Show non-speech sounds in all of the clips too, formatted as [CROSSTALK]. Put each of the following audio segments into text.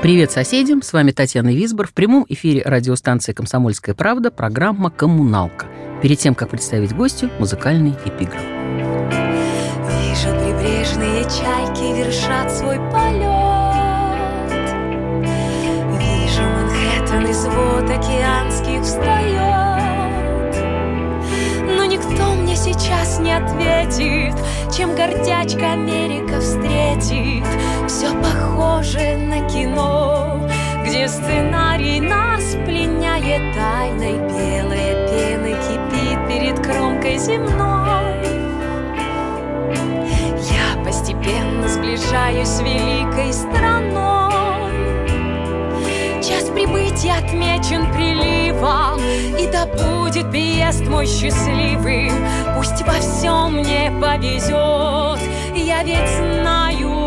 Привет соседям, с вами Татьяна Висбор. В прямом эфире радиостанции «Комсомольская правда» программа «Коммуналка». Перед тем, как представить гостю, музыкальный эпиграф. Вижу прибрежные чайки вершат свой полет Вижу Манхэттен из вод океанских встает сейчас не ответит Чем гордячка Америка встретит. Все похоже на кино Где сценарий нас пленяет тайной Белая пена кипит перед кромкой земной. Я постепенно сближаюсь с великой страной Час прибытия отмечен приливом И да будет приезд мой счастливым Пусть во всем мне повезет Я ведь знаю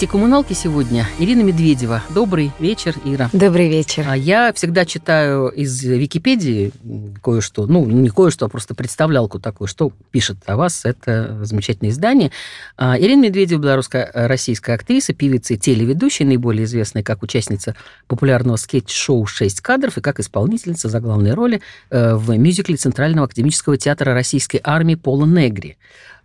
Гости коммуналки сегодня Ирина Медведева. Добрый вечер, Ира. Добрый вечер. А я всегда читаю из Википедии кое-что, ну, не кое-что, а просто представлялку такую, что пишет о вас это замечательное издание. А, Ирина Медведева, белорусская российская актриса, певица и телеведущая, наиболее известная как участница популярного скетч-шоу «Шесть кадров» и как исполнительница за главной роли э, в мюзикле Центрального академического театра российской армии «Пола Негри»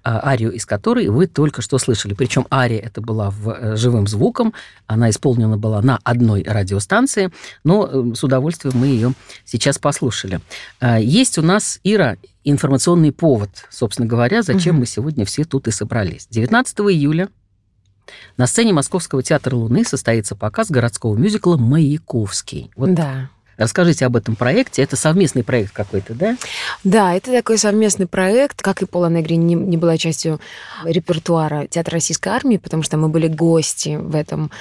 арию из которой вы только что слышали. Причем ария это была в, э, живым звуком, она исполнена была на одной радиостанции, но э, с удовольствием мы ее сейчас послушали. А, Есть у нас, Ира, информационный повод, собственно говоря, зачем Мгм. мы сегодня все тут и собрались. 19 июля на сцене Московского театра Луны состоится показ городского мюзикла «Маяковский». Вот Да. Расскажите об этом проекте. Это совместный проект какой-то, да? Да, это такой совместный проект, как и Пола Негри не, не была частью репертуара Театра Российской Армии, потому что мы были гости в этом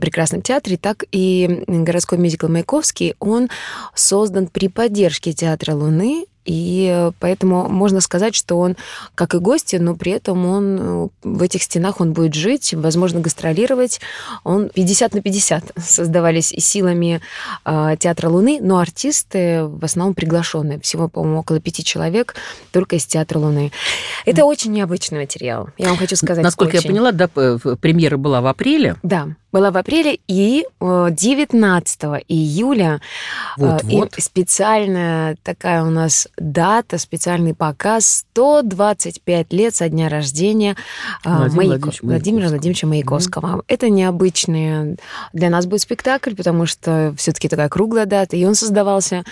прекрасном театре, так и городской мюзикл «Маяковский», он создан при поддержке Театра Луны, и поэтому можно сказать, что он, как и гости, но при этом он э, в этих стенах он будет жить, возможно, гастролировать. Он 50 на 50 [LAUGHS] создавались и силами э, Театра Луны, но артисты в основном приглашенные. Всего, по-моему, около пяти человек только из Театра Луны. Это очень необычный материал. Я вам хочу сказать. Насколько очень. я поняла, да, премьера была в апреле. Да, была в апреле и э, 19 июля э, Вот-вот. и специальная такая у нас дата, специальный показ 125 лет со дня рождения э, Владимира Маяко- Владимировича Владимира Маяковского. Владимировича Маяковского. Это необычный для нас будет спектакль, потому что все-таки такая круглая дата, и он создавался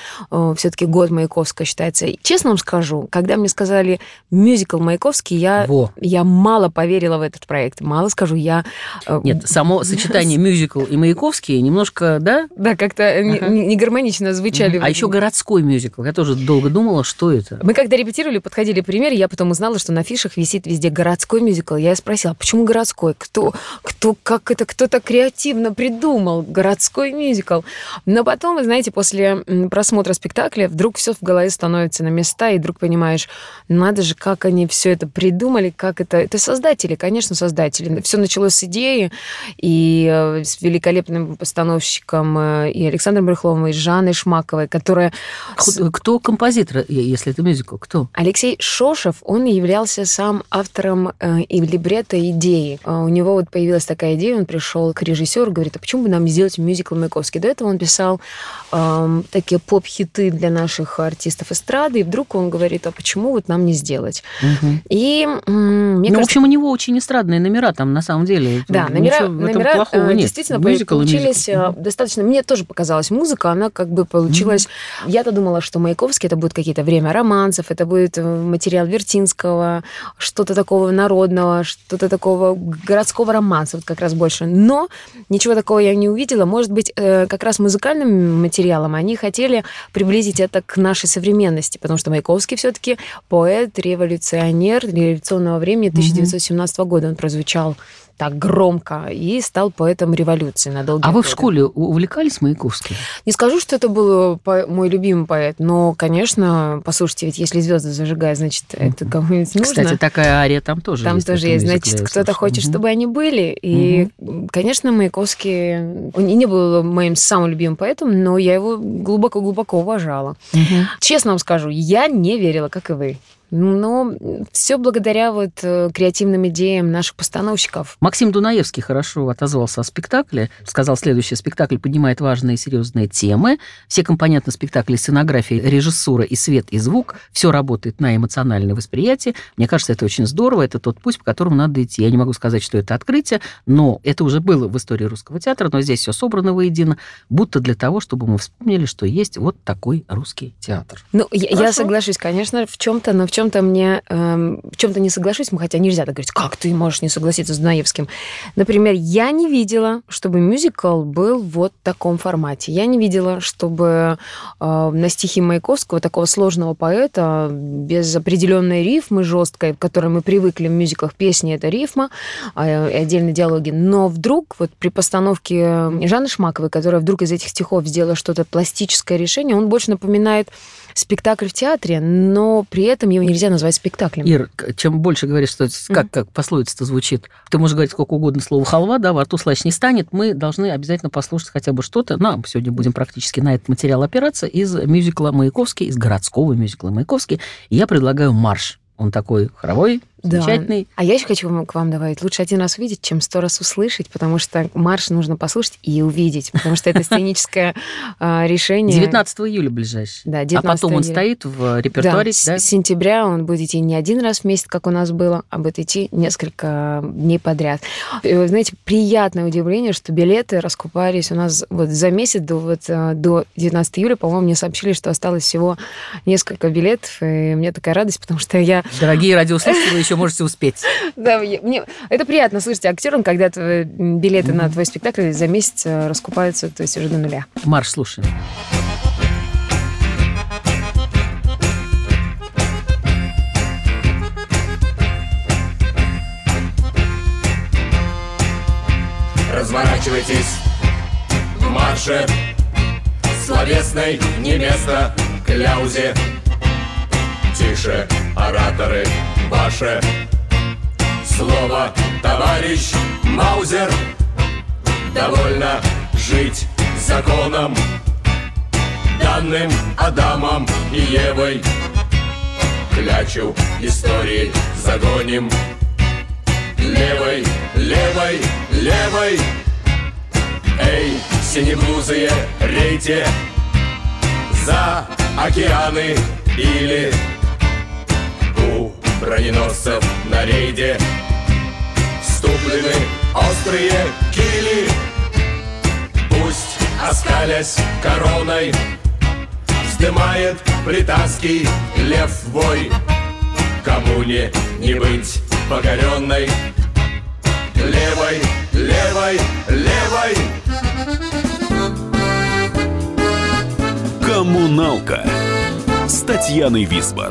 все-таки год Маяковского считается. И честно вам скажу, когда мне сказали мюзикл Маяковский, я Во. я мало поверила в этот проект. Мало скажу, я... э, Нет, само сочетание сочетание мюзикл и Маяковский немножко, да? Да, как-то не- Ага. не, не гармонично звучали. А еще городской мюзикл. Я тоже долго думала, что это. Мы когда репетировали, подходили пример, я потом узнала, что на афишах висит везде городской мюзикл. Я спросила, почему городской? Кто, кто, как это, кто так креативно придумал городской мюзикл? Но потом, вы знаете, после просмотра спектакля вдруг все в голове становится на места, и вдруг понимаешь, надо же, как они все это придумали, как это... Это создатели, конечно, создатели. Все началось с идеи, и э, с великолепным постановщиком э, и Александром Брюхловым, и Жанной Шмаковой, которая Кто композитор, е- если это мюзикл? Кто? Алексей Шошев, он являлся сам автором э, и либретто идеи. У него вот появилась такая идея, он пришел к режиссеру, говорит, а почему бы нам не сделать мюзикл Маяковский? До этого он писал эм, такие поп-хиты для наших артистов эстрады, и вдруг он говорит, а почему вот нам не сделать? И м, мне ну, в кажется, общем, у него очень эстрадные номера там, на самом деле. да, номера, в номера плохого э, нет. действительно Мюзикл получились мюзикл. э, достаточно... Мне тоже показалась музыка, она как бы получилась... Я-то думала, что Маяковский это будет какие-то время романсов, это будет э, материал Вертинского, что-то такого народного, что-то такого городского романса, вот как раз больше. Но ничего такого я не увидела. Может быть, как раз музыкальным материалом они хотели приблизить это к нашей современности, потому что Маяковский все-таки поэт, революционер революционного времени 1917 года. Он прозвучал так громко и стал поэтом революции на долгие А вы в годы. школе увлекались Маяковским? Не скажу, что это был по- мой любимый поэт, но, конечно, послушайте, ведь если звезды зажигают, значит, это кому-нибудь нужно. Кстати, такая ария там тоже Там есть. тоже есть, значит, кто-то хочет, Мгм. чтобы они были. И, конечно, Маяковский, он не был моим самым любимым поэтом, но я его глубоко-глубоко уважала. Мгм. Честно вам скажу, я не верила, как и вы. Но все благодаря вот э, креативным идеям наших постановщиков. Максим Дунаевский хорошо отозвался о спектакле. Сказал, следующий спектакль поднимает важные и серьезные темы. Все компоненты спектакля, сценография, режиссура и свет, и звук, все работает на эмоциональное восприятие. Мне кажется, это очень здорово. Это тот путь, по которому надо идти. Я не могу сказать, что это открытие, но это уже было в истории русского театра, но здесь все собрано воедино, будто для того, чтобы мы вспомнили, что есть вот такой русский театр. Ну, я, я Хорошо. соглашусь, конечно, в чем-то, но в чем-то мне эм, в чем-то не соглашусь, хотя нельзя так говорить, как ты можешь не согласиться с Дунаевским. Например, я не видела, чтобы мюзикл был вот в таком формате. Я не видела, чтобы э, на стихи Маяковского, такого сложного поэта, без определенной рифмы жесткой, к которой мы привыкли в мюзиклах, песни это рифма, а, и отдельные диалоги. Но вдруг вот при постановке Жанны Шмаковой, которая вдруг из этих стихов сделала что-то пластическое решение, он больше напоминает спектакль в театре, но при этом его нельзя назвать спектаклем. Ир, чем больше говоришь, что это как, как пословица-то звучит, ты можешь говорить сколько угодно слово халва, да, во рту слаще не станет, мы должны обязательно послушать хотя бы что-то. Нам сегодня будем практически на этот материал опираться из мюзикла Маяковский, из городского мюзикла Маяковский. И я предлагаю марш. Он такой хоровой, Да. замечательный. А я еще хочу вам- к вам добавить, лучше один раз увидеть, чем сто раз услышать, потому что марш нужно послушать и увидеть, потому что это сценическое а, решение. 19 июля ближайший. Да, А 19 потом он стоит в репертуаре, да? с сентября он будет идти не один раз в месяц, как у нас было, а будет идти несколько дней подряд. Знаете, приятное удивление, что билеты раскупались у нас вот за месяц до, вот, э, до 19 июля, по-моему, мне сообщили, что осталось всего несколько билетов, и мне такая радость, потому что я... Дорогие радиослушатели, [LAUGHS] еще можете успеть. [LAUGHS] Да, мне, это приятно слышать актерам, когда билеты на твой спектакль за месяц э, раскупаются, то есть уже до нуля. Марш, слушаем. Разворачивайтесь в марше Словесной не место кляузе Тише, ораторы, ваше Слово, товарищ Маузер. Довольно жить законом Данным Адамом и Евой. Клячу истории загоним. Левой, левой, левой. Эй, синеблузые, рейте За океаны или броненосцев на рейде. Ступлены острые кили. Пусть оскалясь короной Вздымает британский лев вой. Коммуне не быть покоренной? Левой, левой, левой. Коммуналка с Татьяной Висбор.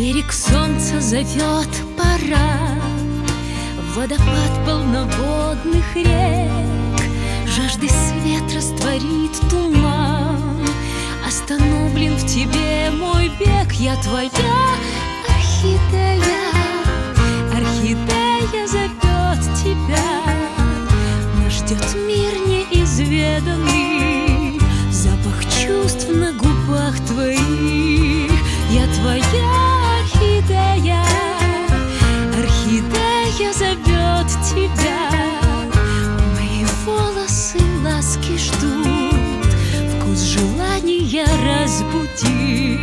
Берег солнца зовет пора. Водопад полноводных рек. Жажды свет растворит туман. Остановлен в тебе мой бег. Я твоя орхидея. Орхидея зовет тебя. Нас ждет мир неизведанный. Запах чувств на губах твоих. Я твоя разбуди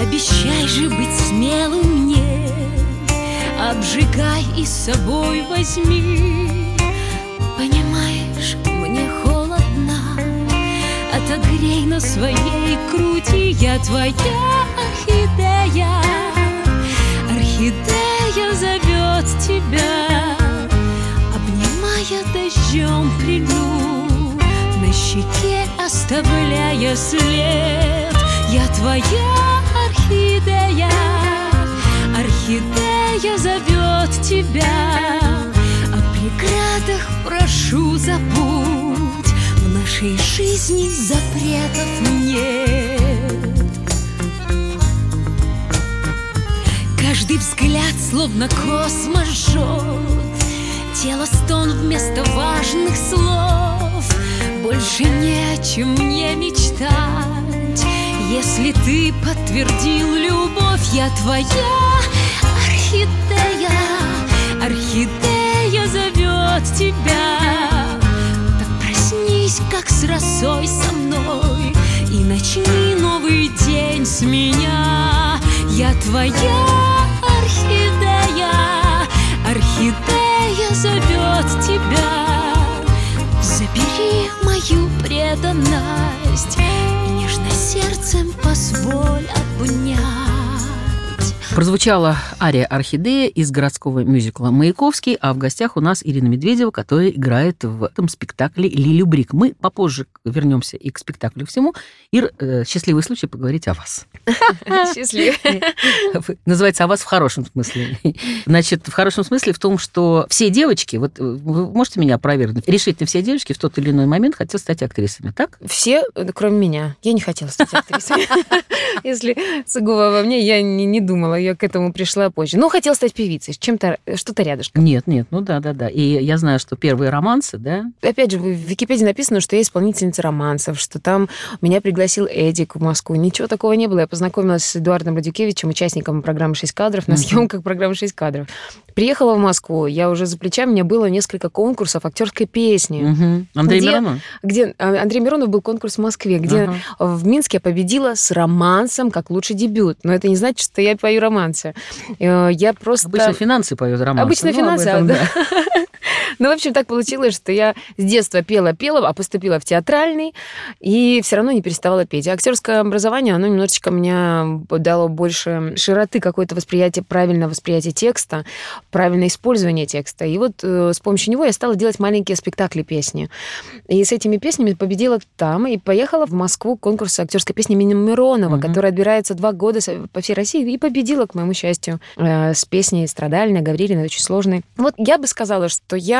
Обещай же быть смелым мне Обжигай и с собой возьми. Понимаешь, мне холодно Отогрей на своей груди Я твоя орхидея. Орхидея зовет тебя Обнимая дождем прильну На щеке оставляя след Я твоя орхидея Орхидея зовет тебя. О преградах прошу забудь. В нашей жизни запретов нет. Каждый взгляд словно космос жжет. Тело стон вместо важных слов Больше не о чем мне мечтать. Если ты подтвердил любовь Я твоя орхидея Орхидея зовет тебя. Так проснись, как с росой со мной И начни новый день с меня. Я твоя орхидея Орхидея зовет тебя. Забери мою преданность. Нежно сердцем позволь обнять Прозвучала ария «Орхидея» из городского мюзикла «Маяковский», а в гостях у нас Ирина Медведева, которая играет в этом спектакле «Лилю Брик». Мы попозже вернемся и к спектаклю всему. Ир, э, счастливый случай поговорить о вас. [LAUGHS] Счастливо. Называется «О вас» в хорошем смысле. Значит, в хорошем смысле в том, что все девочки, вот э, вы можете меня опровергнуть, решительно все девочки в тот или иной момент хотят стать актрисами, так? Все, э, кроме меня. Я не хотела стать актрисой. [LAUGHS] Если сугубо во мне, я не думала, я к этому пришла позже. Ну, хотела стать певицей, чем-то, что-то рядышком. Нет, нет, ну да, да, да. И я знаю, что первые романсы, да, Опять же, в Википедии написано, что я исполнительница романсов, что там меня пригласил Эдик в Москву. Ничего такого не было. Я познакомилась с Эдуардом Радюкевичем, участником программы «6 кадров», на съемках программы «6 кадров. Приехала в Москву, я уже за плечами, у меня было несколько конкурсов актерской песни. Мгм. Андрей Где- Миронов. Где а, Андрей Миронов был конкурс в Москве, где Ага. в Минске я победила с романсом как лучший дебют. Но это не значит, что я пою романсы. Э, Я просто... Обычно финансы поют романсы. Обычно Ну, финансы, этом, да. [LAUGHS] Ну, в общем, так получилось, что я с детства пела-пела, а поступила в театральный, и все равно не переставала петь. А актерское образование, оно немножечко мне дало больше широты какое-то восприятие, правильное восприятие текста, правильное использование текста. И вот э, с помощью него я стала делать маленькие спектакли песни. И с этими песнями победила там и поехала в Москву к конкурсу актерской песни имени Миронова, Мгм. который отбирается два года по всей России, и победила, к моему счастью, э, с песней «Страдальная», Гаврилина, очень сложной. Вот я бы сказала, что я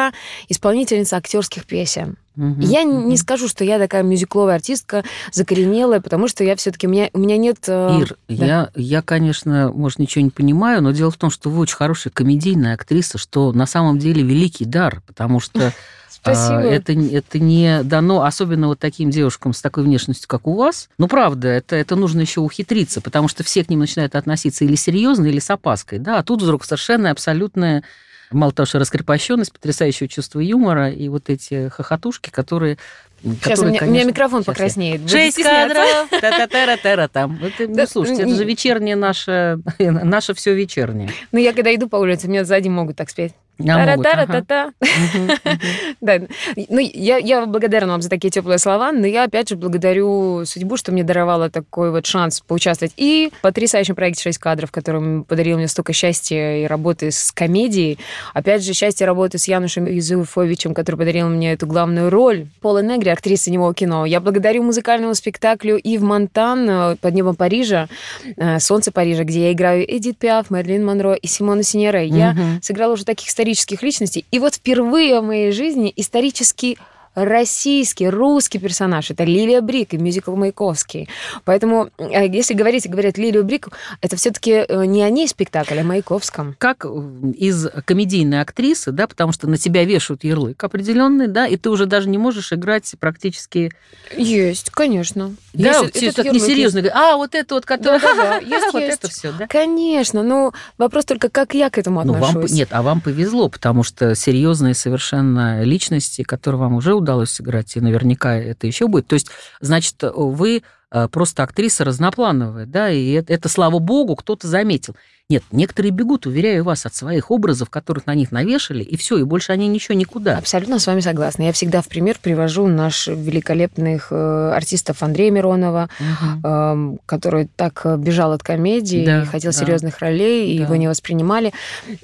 исполнительница актерских песен. Мгм. Я Мгм. не скажу, что я такая мюзикловая артистка, закоренелая, потому что я все-таки у меня, у меня нет... э, Ир, да. я, я, конечно, может, ничего не понимаю, но дело в том, что вы очень хорошая комедийная актриса, что на самом деле великий дар, потому что [LAUGHS] Спасибо. а, это, это не дано, особенно вот таким девушкам с такой внешностью, как у вас. Ну, правда, это, это нужно еще ухитриться, потому что все к ним начинают относиться или серьезно, или с опаской, да, а тут вдруг совершенно абсолютная Мало того, что раскрепощенность, потрясающее чувство юмора и вот эти хохотушки, которые Сейчас которые, у меня, у меня конечно, микрофон сейчас покраснеет. Шесть кадров, [LAUGHS] та-та-та-ра-та-ра там. Это, ну, Да, слушайте, это же вечернее наше, [LAUGHS] наше все вечернее. Ну, я когда иду по улице, меня сзади могут так спеть. А. Тара-тара-та-та. [LAUGHS] Да, ну я, я благодарна вам за такие теплые слова, но я опять же благодарю судьбу, что мне даровала такой вот шанс поучаствовать и в потрясающем проекте «Шесть кадров», который подарил мне столько счастья и работы с комедией. Опять же, счастье работы с Янушем Юзуфовичем, который подарил мне эту главную роль. Пола Негри, актриса немого кино. Я благодарю музыкальному спектаклю Ив Монтан э, «Под небом Парижа», э, «Солнце Парижа», где я играю Эдит Пиаф, Мерлин Монро и Симона Синьера. Я сыграла уже таких исторических личностей. И вот впервые в моей жизни исторический российский, русский персонаж. Это Лилия Брик и мюзикл Маяковский. Поэтому, э, если говорить, говорят Лилию Брик, это все-таки не о ней спектакль, а о Маяковском. Как э, из комедийной актрисы, да, потому что на тебя вешают ярлык определенный, да, и ты уже даже не можешь играть практически... Есть, конечно. Да, Есть все так несерьезно говорят, а, вот это вот, который... Да-да-да, есть, [LAUGHS] вот есть. это все, да? Конечно, но вопрос только, как я к этому Ну, вам, отношусь. нет, а вам повезло, потому что серьезные совершенно личности, которые вам уже удалось сыграть, и наверняка это еще будет. То есть, значит, вы просто актриса разноплановая, да, и это, это, слава богу, кто-то заметил. Нет, некоторые бегут, уверяю вас, от своих образов, которых на них навешали, и все, и больше они ничего никуда. Абсолютно с вами согласна. Я всегда в пример привожу наших великолепных э, артистов Андрея Миронова, Мгм. эм, который так э, бежал от комедии Да, и хотел да. серьезных ролей, и Да. его не воспринимали.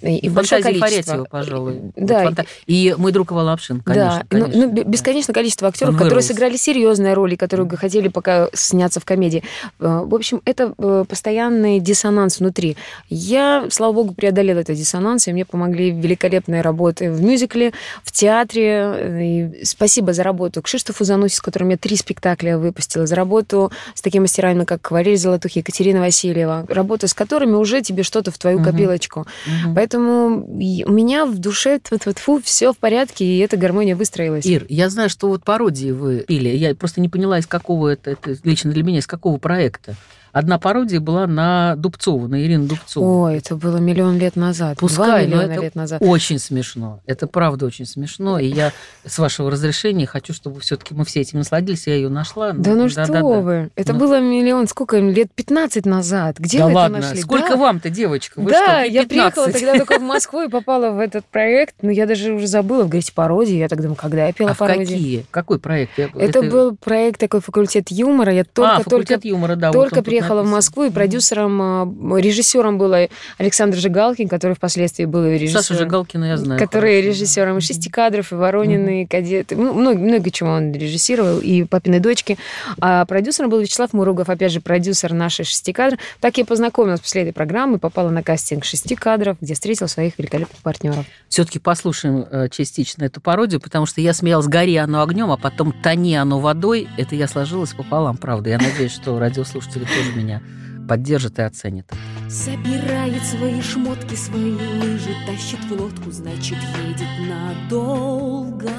И, и большое количество. Фарятьева, пожалуй. Да, Вот фанта- И мой друг Ива Лапшин, конечно. да, ну, конечно, ну, да. бесконечное количество актеров, которые сыграли серьезные роли, которые хотели пока сняться в комедии. Э, В общем, это э, постоянный диссонанс внутри. Я, слава богу, преодолела этот диссонанс, и мне помогли великолепные работы в мюзикле, в театре. И спасибо за работу Кшиштофу Зануси, с которым я три спектакля выпустила, за работу с такими мастерами, как Валерий Золотух, Екатерина Васильева, работа с которыми уже тебе что-то в твою копилочку. Мгм. Поэтому у меня в душе тьфу все в порядке, и эта гармония выстроилась. Ир, я знаю, что вот пародии вы пили. Я просто не поняла, из какого это, это лично для меня, из какого проекта. Одна пародия была на Дубцову, на Ирину Дубцову. Ой, это было миллион лет назад. Пускай, Два но это лет назад. Очень смешно. Это правда очень смешно. И я, с вашего разрешения, хочу, чтобы все-таки мы все этим насладились. Я ее нашла. Да ну что да-да-да. вы? Это Ну. было миллион, сколько им, лет 15 назад. Где да вы ладно, это нашли? сколько Да. вам-то, девочка? Вы да, что, я приехала 15? тогда только в Москву и попала в этот проект, но я даже уже забыла, вы говорите, пародии. Я так думаю, когда я пела А в пародии? какие? Какой проект? Я- Это, был проект такой факультет юмора. Я а, только, только, факультет юмора, да. вот только он тут приехала в. Москву, и продюсером, а, режиссером был Александр Жигалкин, который впоследствии был режиссером. Саша Жигалкина я знаю. который хорошо, режиссером шести кадров, и Воронины, и кадеты. Много, много чего он режиссировал, и папины дочки. А продюсером был Вячеслав Муругов, опять же, продюсер нашей шести кадров. Так я познакомилась после этой программы, попала на кастинг шести кадров, где встретила своих великолепных партнеров. Все-таки послушаем э, частично эту пародию, потому что я смеялась «Гори оно огнем», а потом «Тони оно водой». Это я сложилась пополам, правда. Я надеюсь, что радиослушатели тоже меня поддержат и оценят. Собирает свои шмотки, свои лыжи, тащит в лодку, значит, едет надолго.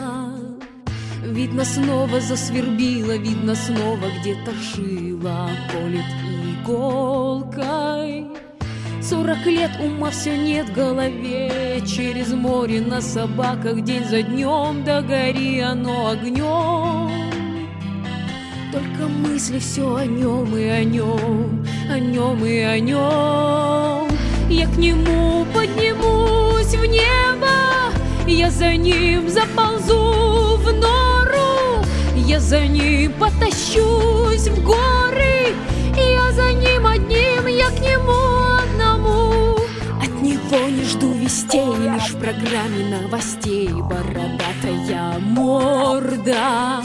Видно, снова засвербила, видно, снова где-то шила, колет иголкой. Сорок лет ума все нет в голове, через море на собаках день за днем, да гори оно огнем. Только мысли все о нем и о нем, о нем и о нем. Я к нему поднимусь в небо, я за ним заползу в нору, я за ним потащусь в горы, я за ним одним, я к нему одному. От него не жду вестей, лишь в программе новостей бородатая морда.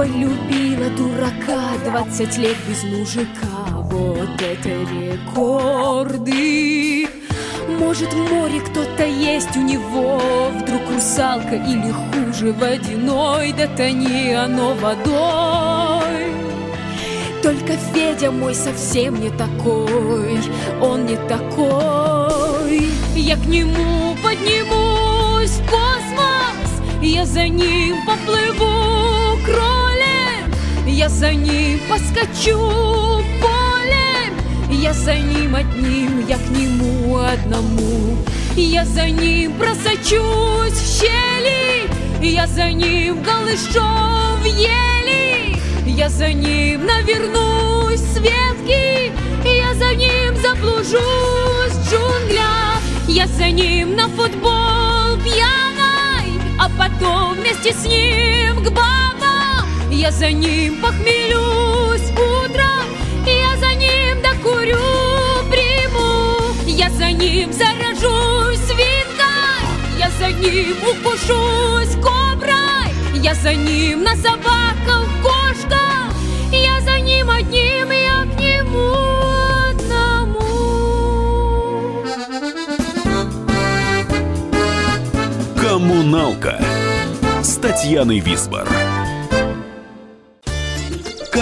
Полюбила дурака 20 лет без мужика. Вот это рекорды. Может в море кто-то есть у него Вдруг русалка или хуже водяной Да тони оно водой. Только Федя мой совсем не такой Он не такой. Я к нему поднимусь в космос Я за ним поплыву. Кролем Я за ним поскочу полем. Я за ним одним, я к нему одному. Я за ним просочусь в щели, я за ним голышом в ели, я за ним навернусь с ветки, я за ним заблужусь в джунглях, я за ним на футбол пьяной, а потом вместе с ним к бабам, я за ним похмелюсь утром, я за ним докурю приму, я за ним заражусь свинкой, я за ним укушусь коброй, я за ним на собаках кошка, я за ним одним, я к нему одному. Коммуналка с Татьяной Висбор.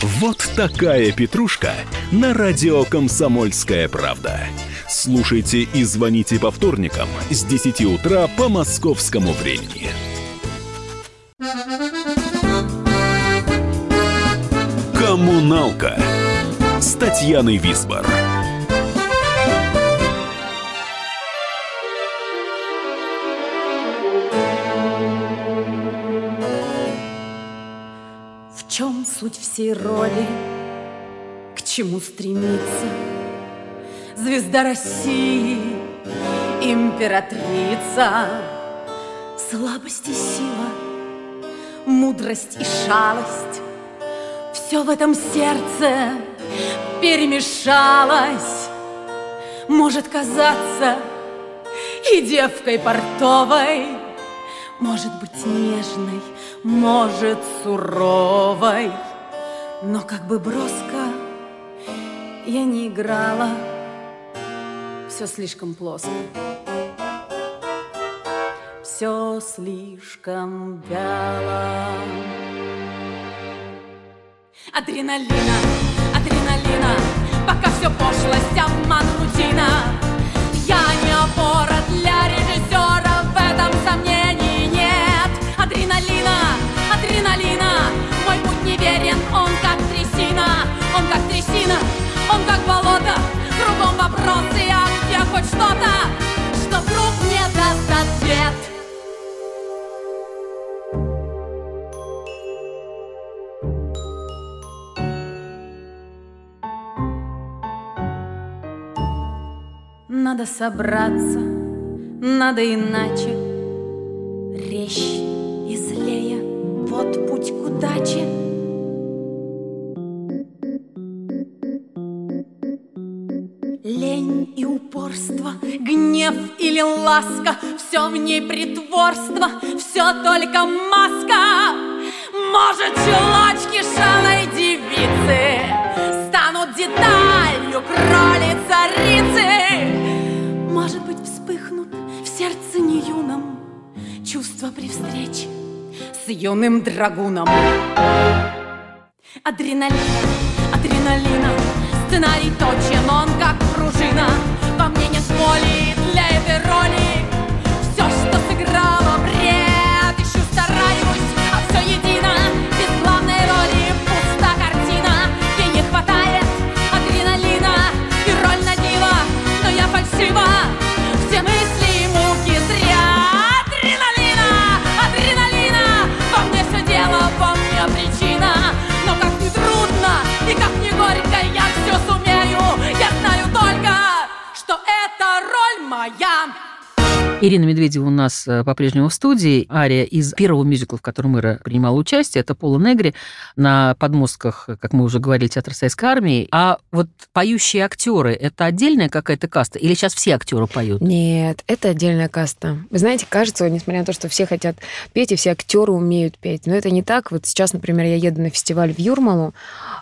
Вот такая петрушка на радио «Комсомольская правда». Слушайте и звоните по вторникам с 10 утра по московскому времени. «Коммуналка» с Татьяной Висбор. Чем суть всей роли? К чему стремиться? Звезда России, императрица, слабость и сила, мудрость и шалость. Все в этом сердце перемешалось. Может казаться и девкой портовой, может быть нежной, может суровой, но как бы броско я не играла, все слишком плоско. Все слишком вяло. Адреналина, адреналина, пока все пошлость, обман, рутина. Я не опора трясина, он как трясина, он как болото. Кругом вопросы, а где хоть что-то, что вдруг мне даст ответ. Надо собраться, надо иначе Резче и злее, вот путь к удаче гнев или ласка Все в ней притворство, все только маска. Может, чулочки шалой девицы Станут деталью кроли-царицы Может быть, вспыхнут в сердце не юном Чувства при встрече с юным драгуном. Адреналин, адреналина Сценарий точен, он как пружина роли Все, что сыграло бред Ищу, стараюсь, а все едино. Без главной роли пуста картина. Ей не хватает адреналина И роль на но я фальшива. Все мысли и муки зря. Адреналина, адреналина. Во мне все дело, во мне причина. Но как не трудно как не моя Ирина Медведева у нас э, по-прежнему в студии. Ария из первого мюзикла, в котором Ира принимала участие, это Пола Негри на подмостках, как мы уже говорили, Театр Советской Армии. А вот поющие актеры это отдельная какая-то каста? Или сейчас все актеры поют? Нет, это отдельная каста. Вы знаете, кажется, несмотря на то, что все хотят петь, и все актеры умеют петь, но это не так. Вот сейчас, например, я еду на фестиваль в Юрмалу,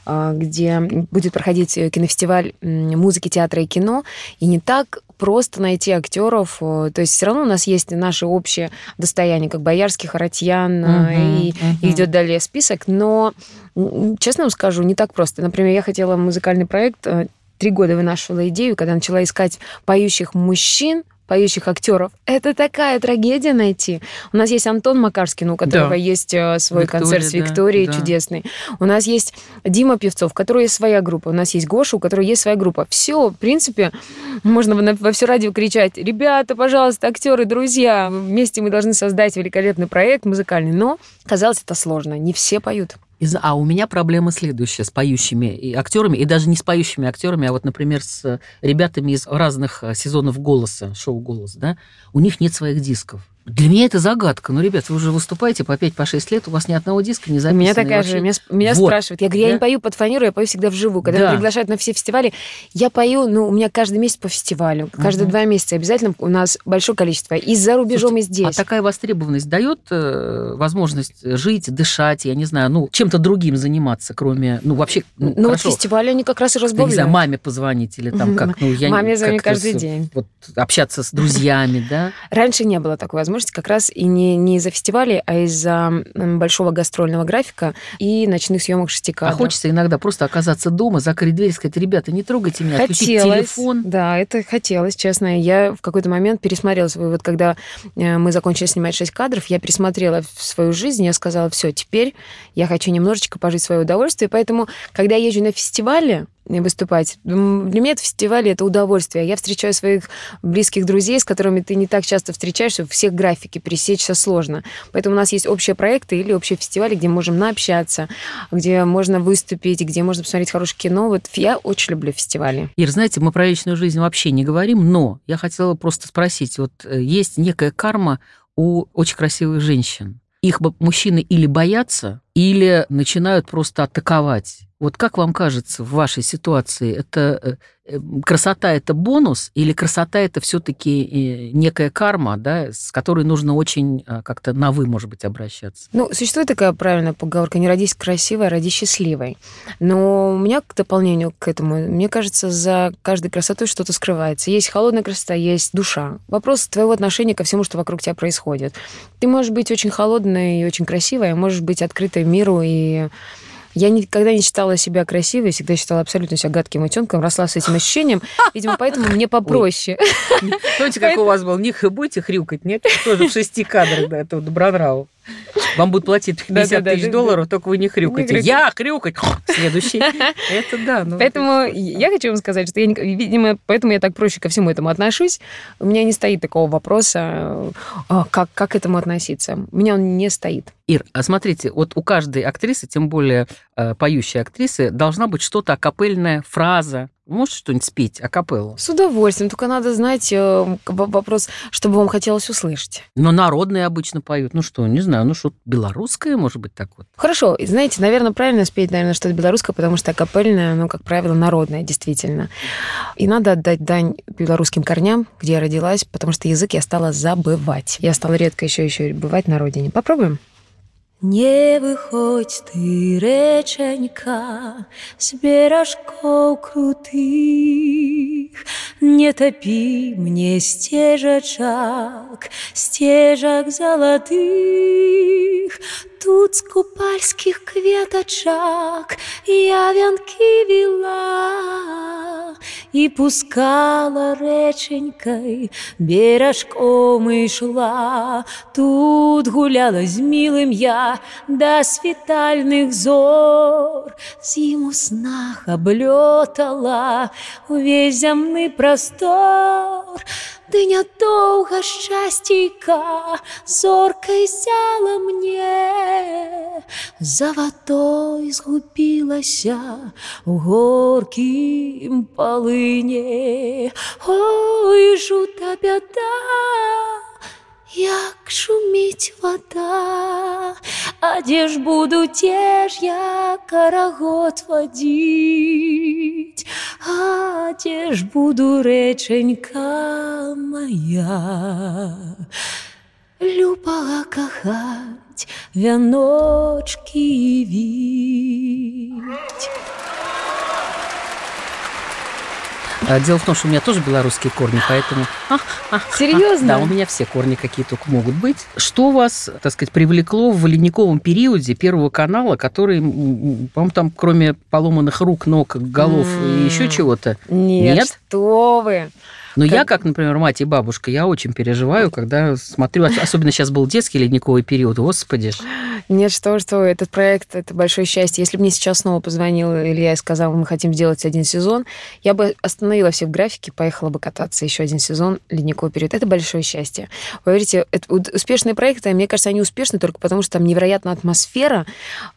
а, где будет проходить кинофестиваль м, музыки, театра и кино, и не так просто найти актеров. э, То есть все равно у нас есть наши общие достояния, как Боярский, Харатьян, э, Мгм, и, и идет далее список. Но, честно вам скажу, не так просто. Например, я хотела музыкальный проект, э, три года вынашивала идею, когда начала искать поющих мужчин, поющих актеров. Это такая трагедия найти. У нас есть Антон Макарский, ну, у которого Да. есть э, свой Виктория, концерт с да, Викторией да. чудесный. У нас есть Дима Певцов, у которого есть своя группа. У нас есть Гоша, у которого есть своя группа. Все, в принципе, можно во все радио кричать, ребята, пожалуйста, актеры, друзья, вместе мы должны создать великолепный проект музыкальный. Но казалось, это сложно. Не все поют. Из- А у меня проблема следующая с поющими и актерами, и даже не с поющими актерами, а вот, например, с ребятами из разных э, сезонов голоса, шоу Голос, да, у них нет своих дисков. Для меня это загадка. Ну, ребят, вы уже выступаете по 5-6 лет, у вас ни одного диска не У записано. меня и такая вообще- же. Меня, меня Вот. спрашивают. Я говорю, я Да. не пою под фанеру, я пою всегда вживую. Когда Да. меня приглашают на все фестивали, я пою, ну, у меня каждый месяц по фестивалю. Каждые Мгм. два месяца обязательно у нас большое количество. И за рубежом, и А здесь. такая востребованность дает э, возможность жить, дышать, я не знаю, ну, чем-то другим заниматься, кроме, ну, вообще, ну, Ну, вот фестивали они как раз и я не знаю, разбавляют. маме позвонить или там как, ну, я Маме звоню каждый с- день. Вот общаться с друзьями, да? Раньше не было такой возможности, как раз и не, не из-за фестивалей, а из-за большого гастрольного графика и ночных съемок шести А кадров. хочется иногда просто оказаться дома, закрыть дверь и сказать, ребята, не трогайте меня, отключить Хотелось, телефон. да, это хотелось, честно. Я в какой-то момент пересмотрела свою, вот когда э, мы закончили снимать шесть кадров, я пересмотрела свою жизнь, я сказала, все, теперь я хочу немножечко пожить свое удовольствие, поэтому, когда я езжу на фестивале, выступать. М, Для меня это фестивали это удовольствие. Я встречаю своих близких друзей, с которыми ты не так часто встречаешься, всех графики пересечься сложно. Поэтому у нас есть общие проекты или общие фестивали, где можем наобщаться, где можно выступить, где можно посмотреть хорошее кино. Вот я очень люблю фестивали. Ир, знаете, мы про личную жизнь вообще не говорим, но я хотела просто спросить, вот э, есть некая карма у очень красивых женщин. Их мужчины или боятся, или начинают просто атаковать. Вот как вам кажется в вашей ситуации, это э, э, красота это бонус или красота это все-таки некая карма, да, с которой нужно очень э, как-то на вы, может быть, обращаться? Ну, существует такая правильная поговорка «не родись красивой, а родись счастливой». Но у меня к дополнению к этому, мне кажется, за каждой красотой что-то скрывается. Есть холодная красота, есть душа. Вопрос твоего отношения ко всему, что вокруг тебя происходит. Ты можешь быть очень холодной и очень красивой, а можешь быть открытой миру и я никогда не считала себя красивой, всегда считала абсолютно себя гадким утенком, росла с этим ощущением. Видимо, поэтому мне попроще. Помните, как у вас был ник, и будете хрюкать, нет? Тоже в шести кадрах, да, этого Добронраву. Вам будут платить 50 Да-да-да, тысяч да, долларов, только вы не хрюкаете. хрюкать. Я [LAUGHS] хрюкать! Следующий. Это да. ну, Поэтому я хочу вам сказать, что я, видимо, поэтому я так проще ко всему этому отношусь. У меня не стоит такого вопроса, а, как, как к этому относиться. У меня он не стоит. Ир, а смотрите, вот у каждой актрисы, тем более э, поющей актрисы, должна быть что-то акапельная фраза. Можете что-нибудь спеть акапеллу? С удовольствием, только надо знать э, в- вопрос, чтобы вам хотелось услышать. Но народные обычно поют. Ну что, не знаю, ну что, белорусское, может быть, так вот? Хорошо, знаете, наверное, правильно спеть, наверное, что-то белорусское, потому что акапельное, ну, как правило, народное, действительно. И надо отдать дань белорусским корням, где я родилась, потому что язык я стала забывать. Я стала редко еще еще бывать на родине. Попробуем? Не выходь ты, реченька, с бережков крутых, Не топи мне стежачак, стежак золотых, Тут з купальских кветочак я вянки вела И пускала реченькой, бережком и шла. Тут гуляла з милым я до світальных зор, З ім у снах облетала увесь зямны простор. Ды нядоўга шчасцейка зоркай сяла мне, За ватой згубілася у горкім палыне. Ой, жута бяда, як шуміць вода, А дзе ж буду дзе ж я карагод вадзіць, А дзе ж буду рэчанька моя. Любага кахаць, вяночкі віць. А, Дело в том, что у меня тоже белорусские корни, поэтому... а, а, а. Серьезно? Да, у меня все корни какие только могут быть. Что вас, так сказать, привлекло в ледниковом периоде Первого канала, который, по-моему, там кроме поломанных рук, ног, голов и еще чего-то? Нет, Нет? что вы. Но Как- я, как, например, мать и бабушка, я очень переживаю, когда смотрю, ос- особенно сейчас был детский ледниковый период, господи. Нет, что, что, этот проект, это большое счастье. Если бы мне сейчас снова позвонил Илья и сказал, мы хотим сделать один сезон, я бы остановила все в графике, поехала бы кататься еще один сезон ледниковый период. Это большое счастье. Поверьте, это успешные проекты, мне кажется, они успешны только потому, что там невероятная атмосфера.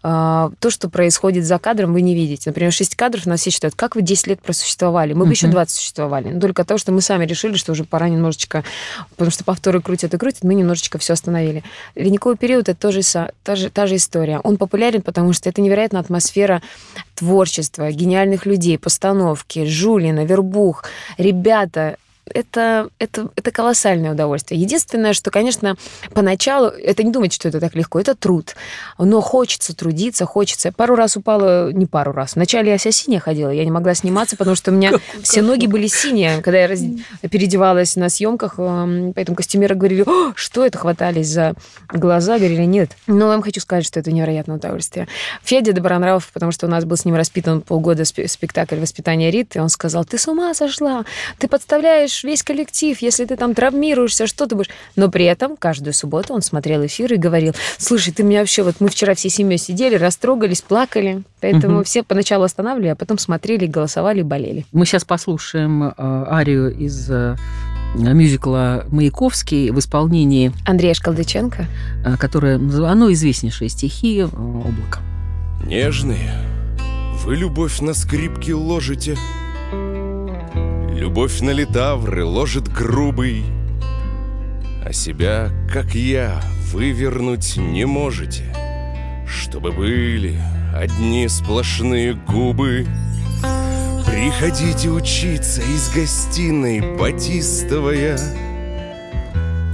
А, То, что происходит за кадром, вы не видите. Например, 6 кадров нас все считают, как вы 10 лет просуществовали? Мы бы еще Мгм. 20 существовали. Но только то, что мы сами решили, что уже пора немножечко, потому что повторы крутят и крутят, мы немножечко все остановили. Ледниковый период это тоже та, же, та же история. Он популярен, потому что это невероятная атмосфера творчества, гениальных людей, постановки, Жулина, Вербух, ребята. Это, это, это колоссальное удовольствие. Единственное, что, конечно, поначалу, это не думать, что это так легко, это труд. Но хочется трудиться, хочется. Пару раз упала, не пару раз. Вначале я вся синяя ходила, я не могла сниматься, потому что у меня все ноги были синие, когда я раз- переодевалась на съемках, эм, поэтому костюмеры говорили, «О, что это, хватались за глаза, говорили, нет. Но я вам хочу сказать, что это невероятное удовольствие. Федя Добронравов, потому что у нас был с ним распитан полгода спе- спектакль «Воспитание Риты», он сказал, ты с ума сошла, ты подставляешь весь коллектив, если ты там травмируешься, что ты будешь... Но при этом каждую субботу он смотрел эфир и говорил, слушай, ты меня вообще... Вот мы вчера всей семьей сидели, растрогались, плакали, поэтому Мгм. все поначалу останавливали, а потом смотрели, голосовали, болели. Мы сейчас послушаем э, арию из э, мюзикла «Маяковский» в исполнении, Андрей Шкалдыченко. э, которое, назыв- оно известнейшие стихи э, «Облако». Нежные, вы любовь на скрипке ложите, Любовь на литавры ложит грубый, А себя, как я, вывернуть не можете, Чтобы были одни сплошные губы. Приходите учиться из гостиной, батистовая,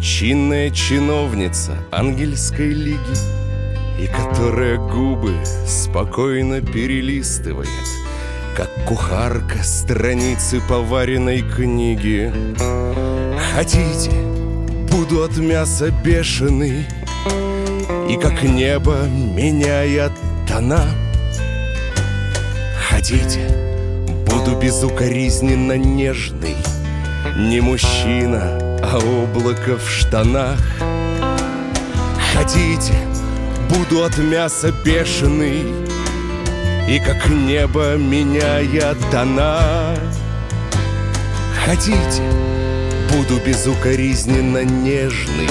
Чинная чиновница ангельской лиги, И которая губы спокойно перелистывает, Как кухарка страницы поваренной книги. Хотите, буду от мяса бешеный, И как небо меняя тона. Хотите, буду безукоризненно нежный, Не мужчина, а облако в штанах. Хотите, буду от мяса бешеный, И как небо меняя тона. Хотите, буду безукоризненно нежный,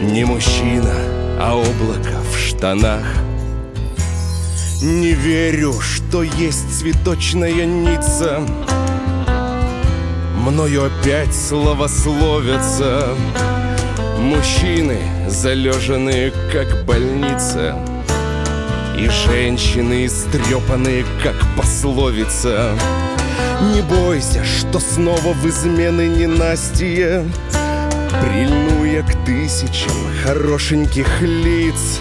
Не мужчина, а облако в штанах. Не верю, что есть цветочная ница Мною опять словословятся Мужчины, залеженные, как больница И женщины, истрепанные, как пословица. Не бойся, что снова в измены ненастье Прильну я к тысячам хорошеньких лиц.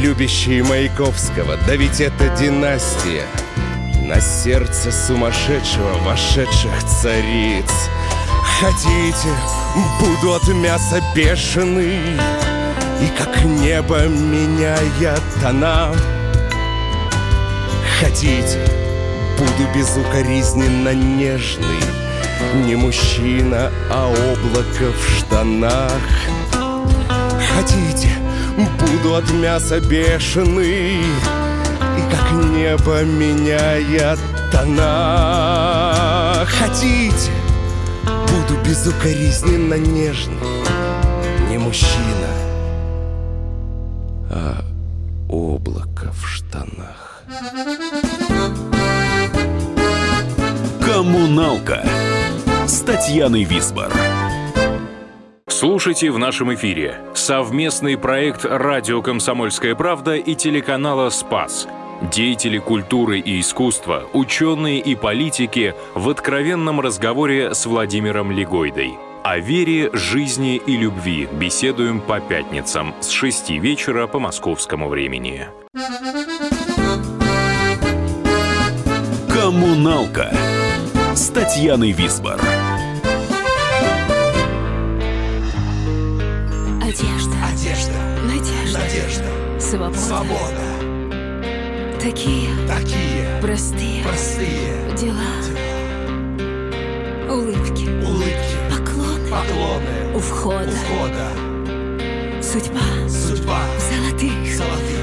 Любящие Маяковского, да ведь это династия На сердце сумасшедшего вошедших цариц. Хотите, буду от мяса бешеный И как небо меняя тона. Хотите, буду безукоризненно нежный. Не мужчина, а облако в штанах. Хотите, буду от мяса бешеный. И как небо меняя тона. Хотите, буду безукоризненно нежный. Не мужчина, облако в штанах «Коммуналка» с Татьяной Висбор. Слушайте в нашем эфире совместный проект «Радио Комсомольская правда» и телеканала «Спас». Деятели культуры и искусства, ученые и политики в откровенном разговоре с Владимиром Легойдой. О вере, жизни и любви беседуем по пятницам с 6 вечера по московскому времени. «Коммуналка» с Татьяной Висбор. Одежда, Одежда, надежда, надежда, свобода. свобода. Такие Такие простые простые дела. Улыбки, улыбки, поклоны. У входа. у входа. Судьба. Судьба. Золотых. Золотых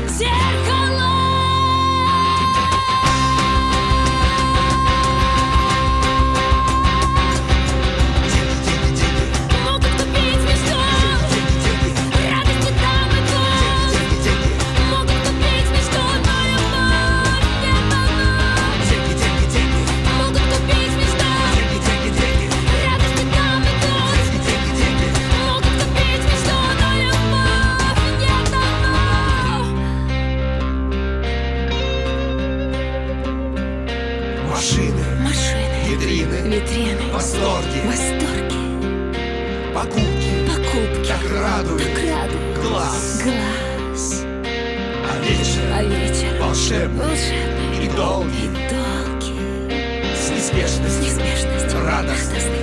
волшебный волшебный и долгий, и долгий. с неспешностью Неспешность радостный. Могут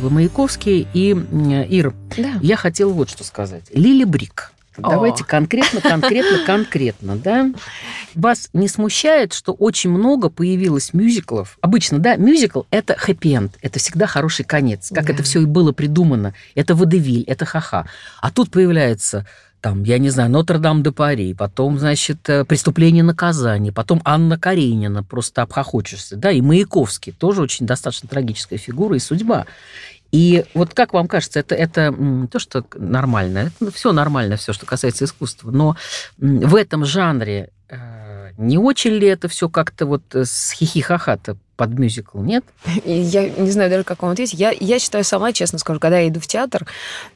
э, мюзикла «Маяковский». И, м, Ир, Да. я хотела вот что сказать. Лили Брик. Давайте конкретно, конкретно, [LAUGHS] конкретно, да? Вас не смущает, что очень много появилось мюзиклов? Обычно, да, мюзикл – это хэппи-энд, это всегда хороший конец, как Да. это все и было придумано. Это водевиль, это ха-ха. А тут появляется там, я не знаю, Нотр-Дам де Пари, потом, значит, э, «Преступление и наказание», потом Анна Каренина, просто обхохочешься, да, и Маяковский, тоже очень достаточно трагическая фигура и судьба. И вот как вам кажется, это, это то, что нормально, это все нормально, все, что касается искусства, но в этом жанре э, не очень ли это все как-то вот э, с хихихаха-то под мюзикл, нет? Я не знаю даже, как вам ответить. Я, я считаю сама, честно скажу, когда я иду в театр,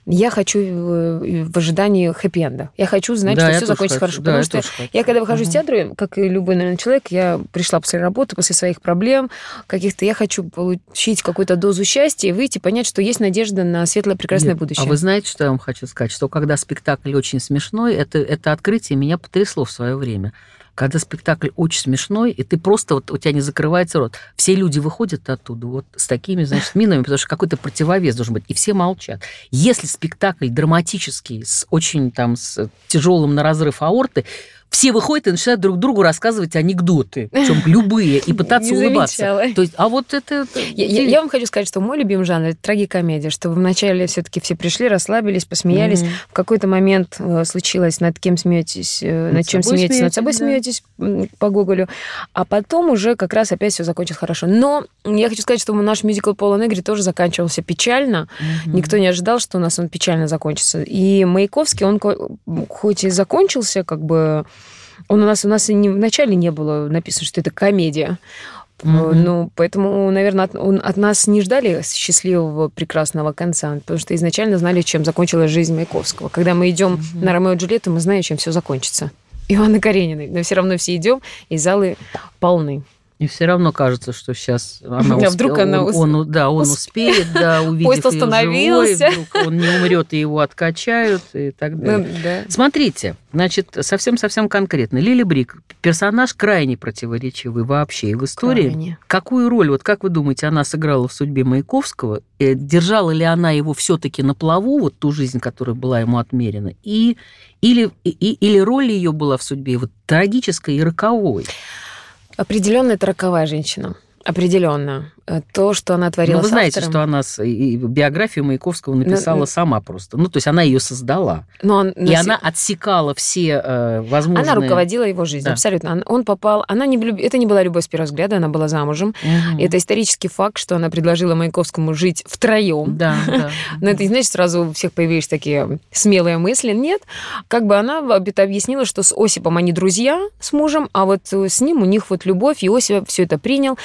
я хочу э, в ожидании хэппи-энда. Я хочу знать, Да, я что все закончится хочу. хорошо. Да, потому я что хочу. я, когда выхожу из Мгм. театра, как и любой, наверное, человек, я пришла после работы, после своих проблем каких-то, я хочу получить какую-то дозу счастья и выйти, понять, что есть надежда на светлое, прекрасное Нет, будущее. А вы знаете, что я вам хочу сказать? Что когда спектакль очень смешной, это, это открытие меня потрясло в свое время. Когда спектакль очень смешной, и ты просто, вот у тебя не закрывается рот. Все люди выходят оттуда вот с такими, значит, минами, потому что какой-то противовес должен быть, и все молчат. Если спектакль драматический, с очень там, с тяжелым на разрыв аорты, все выходят и начинают друг другу рассказывать анекдоты, [LAUGHS] причем любые, и пытаться улыбаться. То есть, а вот это... Я, я- я вам хочу сказать, что мой любимый жанр это трагикомедия, что вначале все-таки все пришли, расслабились, посмеялись. В какой-то момент э, случилось, над кем смеетесь, э, над, Над чем смеетесь, над собой смеетесь, смеетесь по Гоголю. А потом уже как раз опять все закончилось хорошо. Но я хочу сказать, что наш мюзикл Пола Негри тоже заканчивался печально. Никто не ожидал, что у нас он печально закончится. И Маяковский, он хоть и закончился, как бы он у нас у нас и не, вначале не было написано, что это комедия. Мгм. Ну, поэтому, наверное, от, он, от нас не ждали счастливого, прекрасного конца, потому что изначально знали, чем закончилась жизнь Маяковского. Когда мы идем на Ромео и Джульетту, мы знаем, чем все закончится. Ивана Карениной. Но все равно все идем, и залы полны. И все равно кажется, что сейчас [LAUGHS] она А вдруг успе- она он, ус- он- да, он ус- успеет, да, [LAUGHS] увидев Поезд остановился. живой, вдруг он не умрет и его откачают и так далее. Ну, да. Смотрите, значит, совсем-совсем конкретно. Лили Брик, персонаж крайне противоречивый вообще и в истории. Крайне. Какую роль, вот как вы думаете, она сыграла в судьбе Маяковского? Э, Держала ли она его все-таки на плаву, вот ту жизнь, которая была ему отмерена? И, или, и- или роль ее была в судьбе вот трагической и роковой? Определенно это роковая женщина. Определенно. Э, то, что она Ну, творила вы с знаете, автором. что она с- и биографию Маяковского написала ну- сама просто. Ну, то есть она ее создала. Но он И носи- она отсекала все э, возможные... Она руководила его жизнью, Да. абсолютно. Он- Он попал... Она не влюб- Это не была любовь с первого взгляда, она была замужем. Мгм. Это исторический факт, что она предложила Маяковскому жить втроем. Да, [LAUGHS] да. Но это не значит, сразу у всех появились такие смелые мысли. Нет. Как бы она это объяснила, что с Осипом они друзья с мужем, а вот э, с ним у них вот любовь, и Осип все это принял.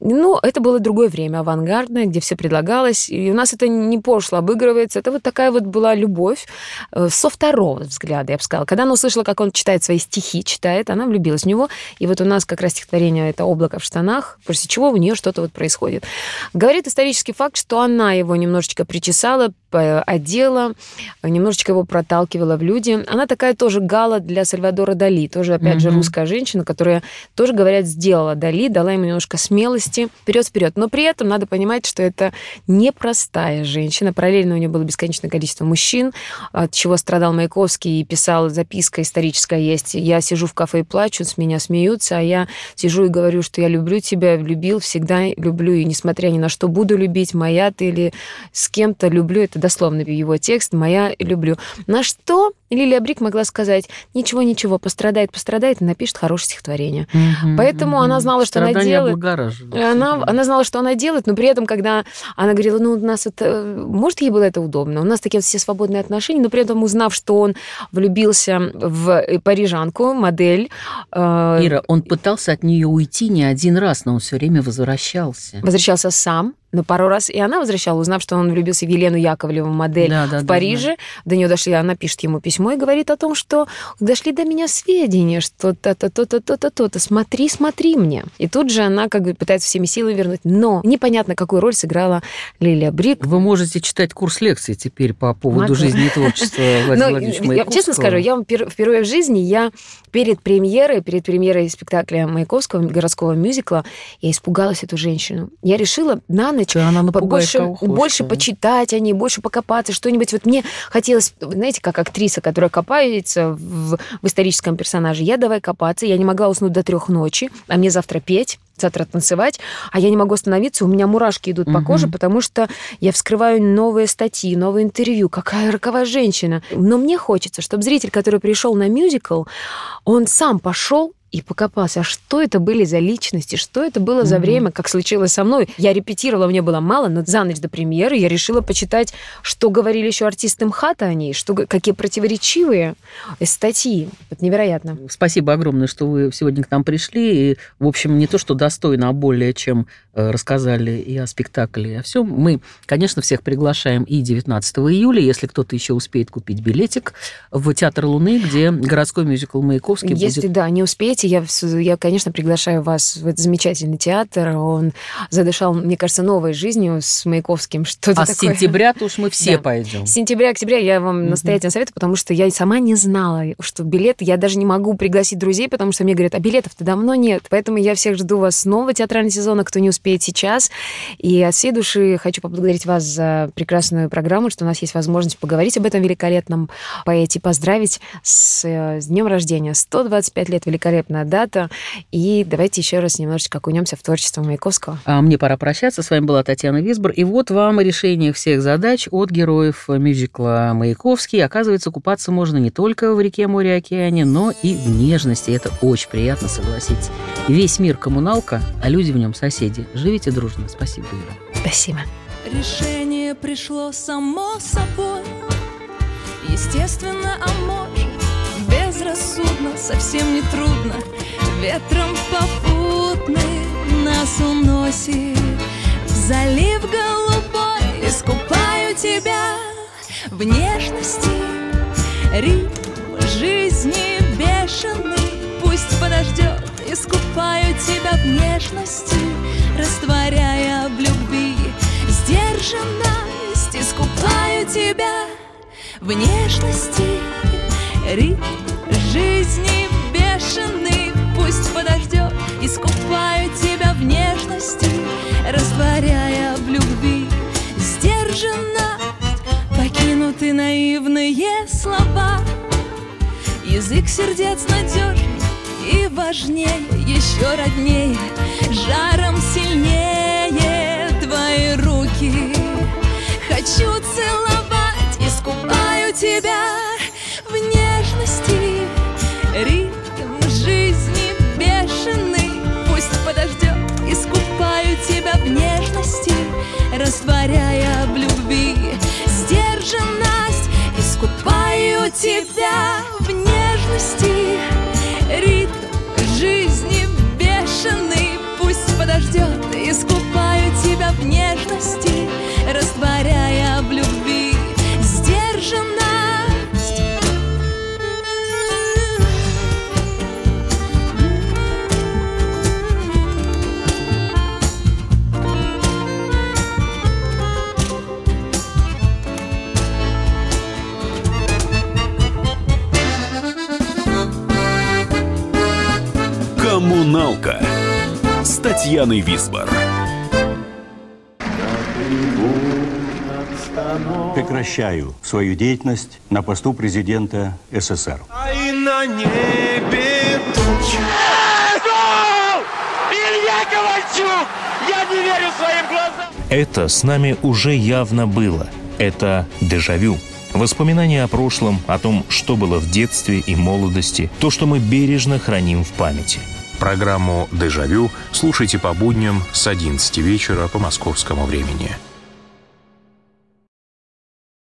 Ну, это было другое время, авангардное, где все предлагалось. И у нас это не пошло обыгрывается. Это вот такая вот была любовь э, со второго взгляда, я бы сказала. Когда она услышала, как он читает свои стихи, читает, она влюбилась в него. И вот у нас как раз стихотворение это «Облако в штанах», после чего у нее что-то вот происходит. Говорит исторический факт, что она его немножечко причесала, одела, немножечко его проталкивала в люди. Она такая тоже гала для Сальвадора Дали, тоже, опять же, Мгм. русская женщина, которая тоже, говорят, сделала Дали, дала ему немножко смелости вперед-вперед. Но при этом надо понимать, что это непростая женщина. Параллельно у нее было бесконечное количество мужчин, от чего страдал Маяковский и писал записка историческая есть. Я сижу в кафе и плачу, с меня смеются, а я сижу и говорю, что я люблю тебя, любил, всегда люблю, и несмотря ни на что буду любить, моя ты или с кем-то люблю, это дословно его текст, моя люблю. На что Лилия Брик могла сказать, ничего-ничего, пострадает, пострадает, и напишет хорошее стихотворение. Мгм, Поэтому она мгм. знала, что она Страдания делает. облагораживают. И Она, она знала, что она делает, но при этом, когда она говорила, ну, у нас это... Может, ей было это удобно. У нас такие вот все свободные отношения, но при этом, узнав, что он влюбился в парижанку, модель... э, Ира, он пытался от нее уйти не один раз, но он все время возвращался. возвращался сам, но пару раз и она возвращала, узнав, что он влюбился в Елену Яковлеву, модель Да, да, в да, Париже. До нее дошли, она пишет ему письмо и говорит о том, что дошли до меня сведения, что то-то, то-то, то-то, то-то, смотри, смотри мне. И тут же она как бы пытается всеми силами вернуть. Но непонятно, какую роль сыграла Лилия Брик. Вы можете читать курс лекций теперь по поводу Могу. жизни и творчества [LAUGHS] Владимира Ну, Владимировича я честно скажу, я впервые в жизни, я перед премьерой, перед премьерой спектакля Маяковского, городского мюзикла, я испугалась эту женщину. Я решила на ночь она больше да. почитать о ней, больше покопаться, что-нибудь. Вот мне хотелось, знаете, как актриса, которая копается в, в историческом персонаже, я давай копаться, я не могла уснуть до трех ночи, а мне завтра петь, завтра танцевать, а я не могу остановиться, у меня мурашки идут по коже, потому что я вскрываю новые статьи, новые интервью, какая роковая женщина. Но мне хочется, чтобы зритель, который пришел на мюзикл, он сам пошел и покопался, а что это были за личности, что это было за Мгм. время, как случилось со мной. Я репетировала, мне было мало, но за ночь до премьеры я решила почитать, что говорили еще артисты МХАТа о ней, что, какие противоречивые статьи. Это невероятно. Спасибо огромное, что вы сегодня к нам пришли. И, в общем, не то, что достойно, а более чем э, рассказали и о спектакле, и о всем. Мы, конечно, всех приглашаем и 19 июля, если кто-то еще успеет купить билетик, в Театр Луны, где городской мюзикл Маяковский Если, будет. да, не успеете, я, вс- я, конечно, приглашаю вас в этот замечательный театр. Он задышал, мне кажется, новой жизнью с Маяковским. [LAUGHS] Что-то А с такое. сентября-то уж мы все Да. пойдем. С сентября октября я вам Мгм. настоятельно советую, потому что я и сама не знала, что билеты, я даже не могу пригласить друзей, потому что мне говорят, а билетов-то давно нет. Поэтому я всех жду вас с нового театрального сезона, кто не успеет сейчас. И от всей души хочу поблагодарить вас за прекрасную программу, что у нас есть возможность поговорить об этом великолепном поэте, поздравить с, э, с днем рождения. 125 лет, великолепная дата. И давайте еще раз немножечко окунемся в творчество Маяковского. А мне пора прощаться. С вами была Татьяна Висбор. И вот вам решение всех задач от героев мюзикла «Маяковский». Оказывается, купаться можно не только в реке, море, океане, но и в нежности. Это очень приятно, согласитесь. Весь мир коммуналка, а люди в нем соседи. Живите дружно. Спасибо, Ира. Спасибо. Решение пришло само собой Естественно, а может Безрассудно, совсем не трудно. Ветром попутный нас уносит. В залив голубой Искупаю тебя. В нежности Ритм жизни бешеный. Пусть подождет Искупаю тебя в нежности Растворяя в любви. Сдержанность Искупаю тебя. В нежности Ритм жизни бешены. Пусть подождет, искупаю тебя в нежности Растворяя в любви. Сдержанно Покинуты наивные слова. Язык сердец надежней и важнее, еще роднее, жаром сильнее твои руки. Хочу с Татьяной Висбор. Прекращаю свою деятельность на посту президента СССР. А и на небе тучи. Илья Ковальчук! Я не верю своим глазам! Это с нами уже явно было. Это дежавю. Воспоминания о прошлом, о том, что было в детстве и молодости, то, что мы бережно храним в памяти. Программу «Дежавю» слушайте по будням с 11 вечера по московскому времени.